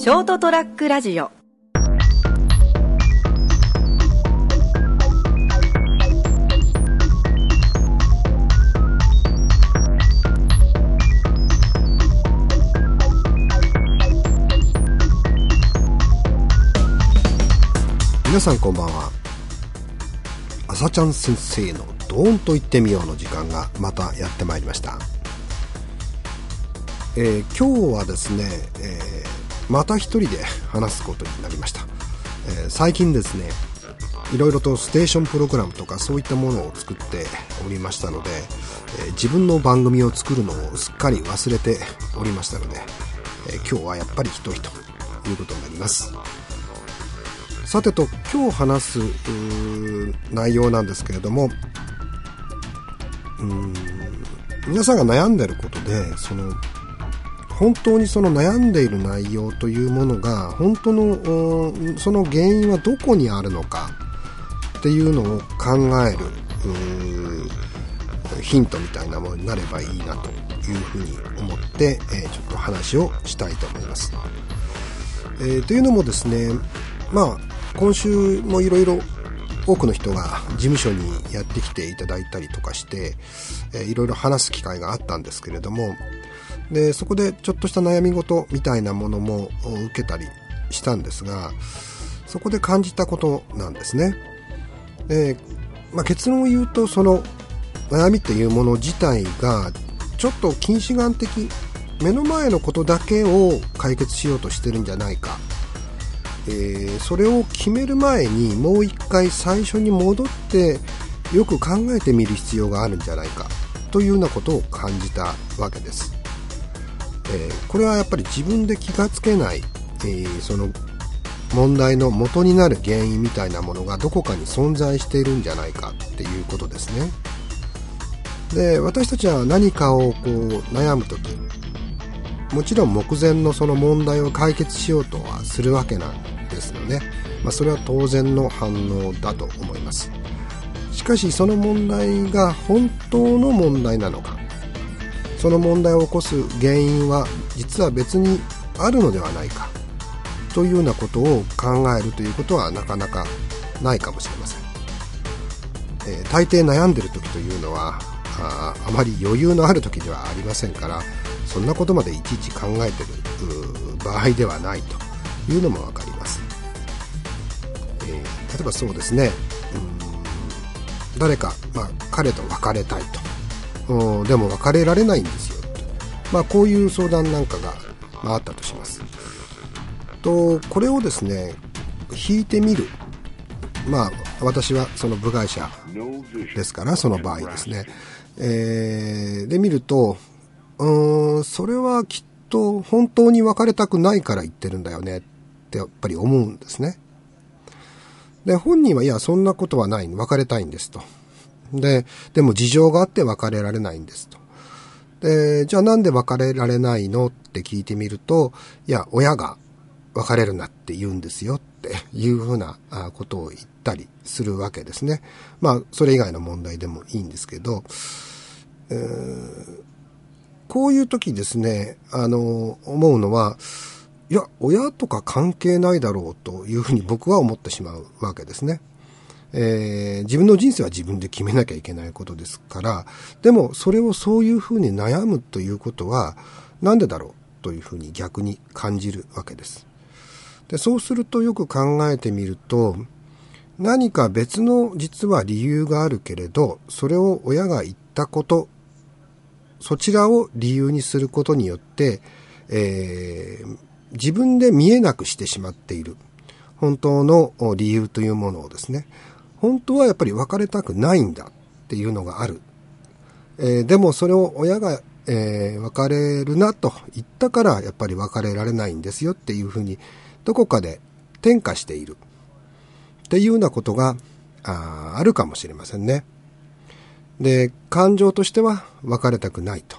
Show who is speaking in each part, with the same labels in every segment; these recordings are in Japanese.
Speaker 1: ショートトラックラジオ。
Speaker 2: 皆さんこんばんは。朝ちゃん先生のドーンと言ってみようの時間がまたやってまいりました、えー今日はですね、えーまた一人で話すことになりました、えー最近ですねいろいろとステーションプログラムとかそういったものを作っておりましたので、えー自分の番組を作るのをすっかり忘れておりましたので、えー今日はやっぱり一人ということになります。さてと今日話す内容なんですけれどもうーん皆さんが悩んでることでその本当にその悩んでいる内容というものが本当のその原因はどこにあるのかっていうのを考えるヒントみたいなものになればいいなというふうに思って、えーちょっと話をしたいと思います。えーというのもですね、まあ、今週もいろいろ多くの人が事務所にやってきていただいたりとかして、えーいろいろ話す機会があったんですけれども、で、そこでちょっとした悩み事みたいなものも受けたりしたんですが、そこで感じたことなんですね。で、まあ、結論を言うと、その悩みっていうもの自体が、ちょっと近視眼的、目の前のことだけを解決しようとしてるんじゃないか。えーそれを決める前にもう一回最初に戻ってよく考えてみる必要があるんじゃないかというようなことを感じたわけです。えーこれはやっぱり自分で気がつけない、えーその問題の元になる原因みたいなものがどこかに存在しているんじゃないかっていうことですね。で私たちは何かをこう悩む時もちろん目前のその問題を解決しようとはするわけなんですよね。まあ、それは当然の反応だと思います。しかしその問題が本当の問題なのか、その問題を起こす原因は実は別にあるのではないか、というようなことを考えるということはなかなかないかもしれません。えー大抵悩んでる時というのはああまり余裕のある時ではありませんからそんなことまでいちいち考えてる場合ではないというのも分かります、えー例えばそうですね。うーん誰か、まあ、彼と別れたいと。うんでも別れられないんですよ。と、まあ、こういう相談なんかが、まあ、あったとします。とこれをですね引いてみる。まあ私はその部外者ですからその場合ですね、えーで見るとうーんそれはきっと本当に別れたくないから言ってるんだよね。ってやっぱり思うんですね。で本人はいやそんなことはない。別れたいんですと。ででも事情があって別れられないんですとでじゃあなんで別れられないのって聞いてみるといや親が別れるなって言うんですよって いうふうなことを言ったりするわけですね。まあ、それ以外の問題でもいいんですけど、えーこういう時ですね、あの、思うのは、いや、親とか関係ないだろうというふうに僕は思ってしまうわけですね。えー自分の人生は自分で決めなきゃいけないことですから、でもそれをそういうふうに悩むということは、なんでだろうというふうに逆に感じるわけです。でそうするとよく考えてみると何か別の実は理由があるけれどそれを親が言ったことそちらを理由にすることによって、えー自分で見えなくしてしまっている本当の理由というものをですね本当はやっぱり別れたくないんだっていうのがあるえーでもそれを親が、えー別れるなと言ったからやっぱり別れられないんですよっていうふうにどこかで転嫁しているっていうようなことがああるかもしれませんね。で、感情としては別れたくないと。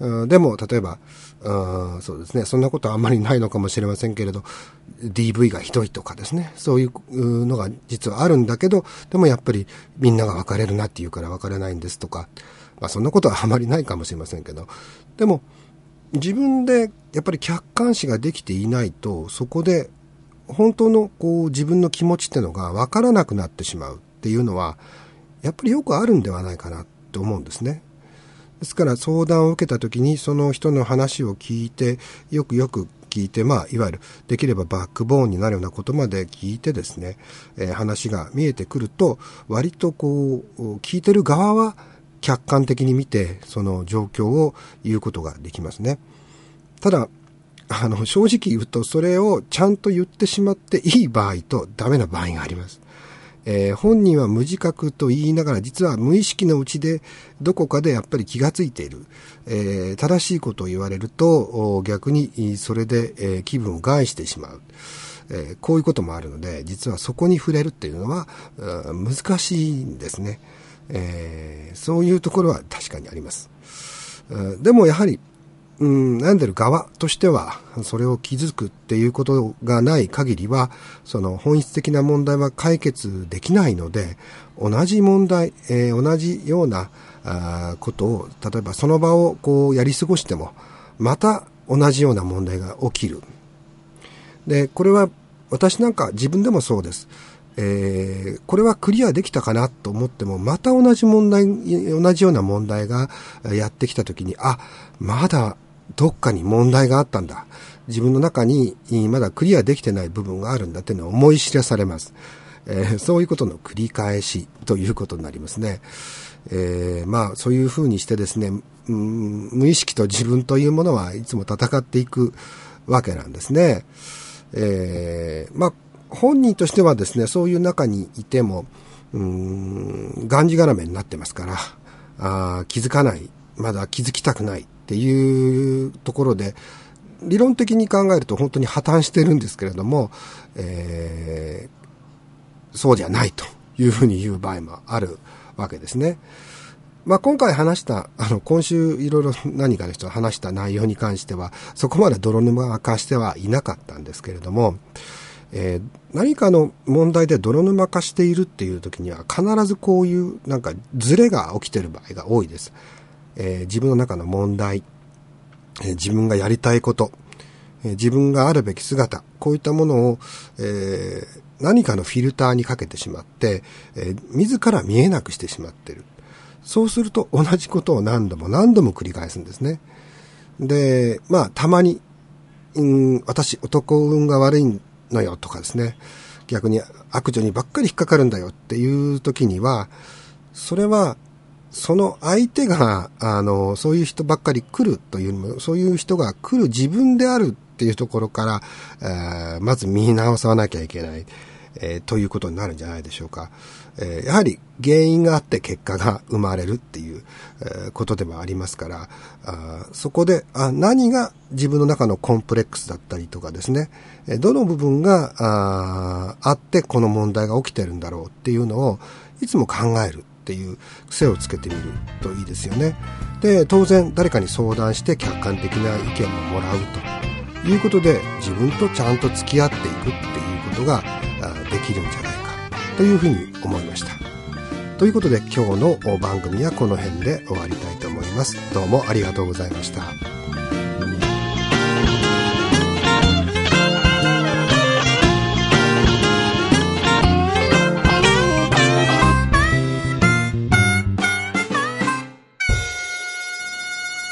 Speaker 2: うんでも、例えば、うんそうですね、そんなことはあんまりないのかもしれませんけれど、DV がひどいとかですね、そういうのが実はあるんだけど、でもやっぱりみんなが別れるなって言うから別れないんですとか、まあそんなことはあまりないかもしれませんけど、でも、自分でやっぱり客観視ができていないと、そこで本当のこう自分の気持ちってのが分からなくなってしまうっていうのは、やっぱりよくあるんではないかなって思うんですね。ですから相談を受けた時にその人の話を聞いて、よくよく聞いて、まあ、いわゆるできればバックボーンになるようなことまで聞いてですね、えー、話が見えてくると、割とこう、聞いてる側は客観的に見て、その状況を言うことができますね。ただ、あの、正直言うと、それをちゃんと言ってしまっていい場合とダメな場合があります。えー、本人は無自覚と言いながら、実は無意識のうちで、どこかでやっぱり気がついている。えー、正しいことを言われると、逆にそれで、えー、気分を害してしまう。えこういうこともあるので、実はそこに触れるっていうのは、難しいんですね。えそういうところは確かにあります。でもやはり、うん、悩んでる側としては、それを気づくっていうことがない限りは、その本質的な問題は解決できないので、同じ問題、えー、同じようなあことを、例えばその場をこうやり過ごしても、また同じような問題が起きる。で、これは私なんか自分でもそうです。えー、これはクリアできたかなと思っても、また同じ問題、同じような問題がやってきたときに、あ、まだどっかに問題があったんだ。自分の中にまだクリアできてない部分があるんだっていうのを思い知らされます。えー、そういうことの繰り返しということになりますね。えー、まあそういうふうにしてですね、うん、無意識と自分というものはいつも戦っていくわけなんですね。えー、まあ本人としてはですね、そういう中にいても、うん、がんじがらめになってますから、あ気づかない、まだ気づきたくないっていうところで、理論的に考えると本当に破綻してるんですけれども、えー、そうじゃないというふうに言う場合もあるわけですね。まあ、今回話した、あの、今週いろいろ何かの人が話した内容に関しては、そこまで泥沼化してはいなかったんですけれども、えー、何かの問題で泥沼化しているっていう時には必ずこういうなんかズレが起きてる場合が多いです。えー、自分の中の問題、えー、自分がやりたいこと、えー、自分があるべき姿、こういったものを、え何かのフィルターにかけてしまって、え自ら見えなくしてしまってる。そうすると同じことを何度も何度も繰り返すんですね。で、まあ、たまに、うん、私、男運が悪いのよとかですね。逆に悪女にばっかり引っかかるんだよっていう時には、それはその相手が、あの、そういう人ばっかり来るというも、そういう人が来る自分であるっていうところから、えー、まず見直さなきゃいけない、えー、ということになるんじゃないでしょうか。えー、やはり原因があって結果が生まれるっていう、えー、ことでもありますから、あそこであ何が自分の中のコンプレックスだったりとかですね、えどの部分がああってこの問題が起きてるんだろうっていうのをいつも考えるっていう癖をつけてみるといいですよね。で、当然誰かに相談して客観的な意見ももらうということで自分とちゃんと付き合っていくっていうことができるんじゃないかというふうに思いました。ということで今日の番組はこの辺で終わりたいと思います。どうもありがとうございました。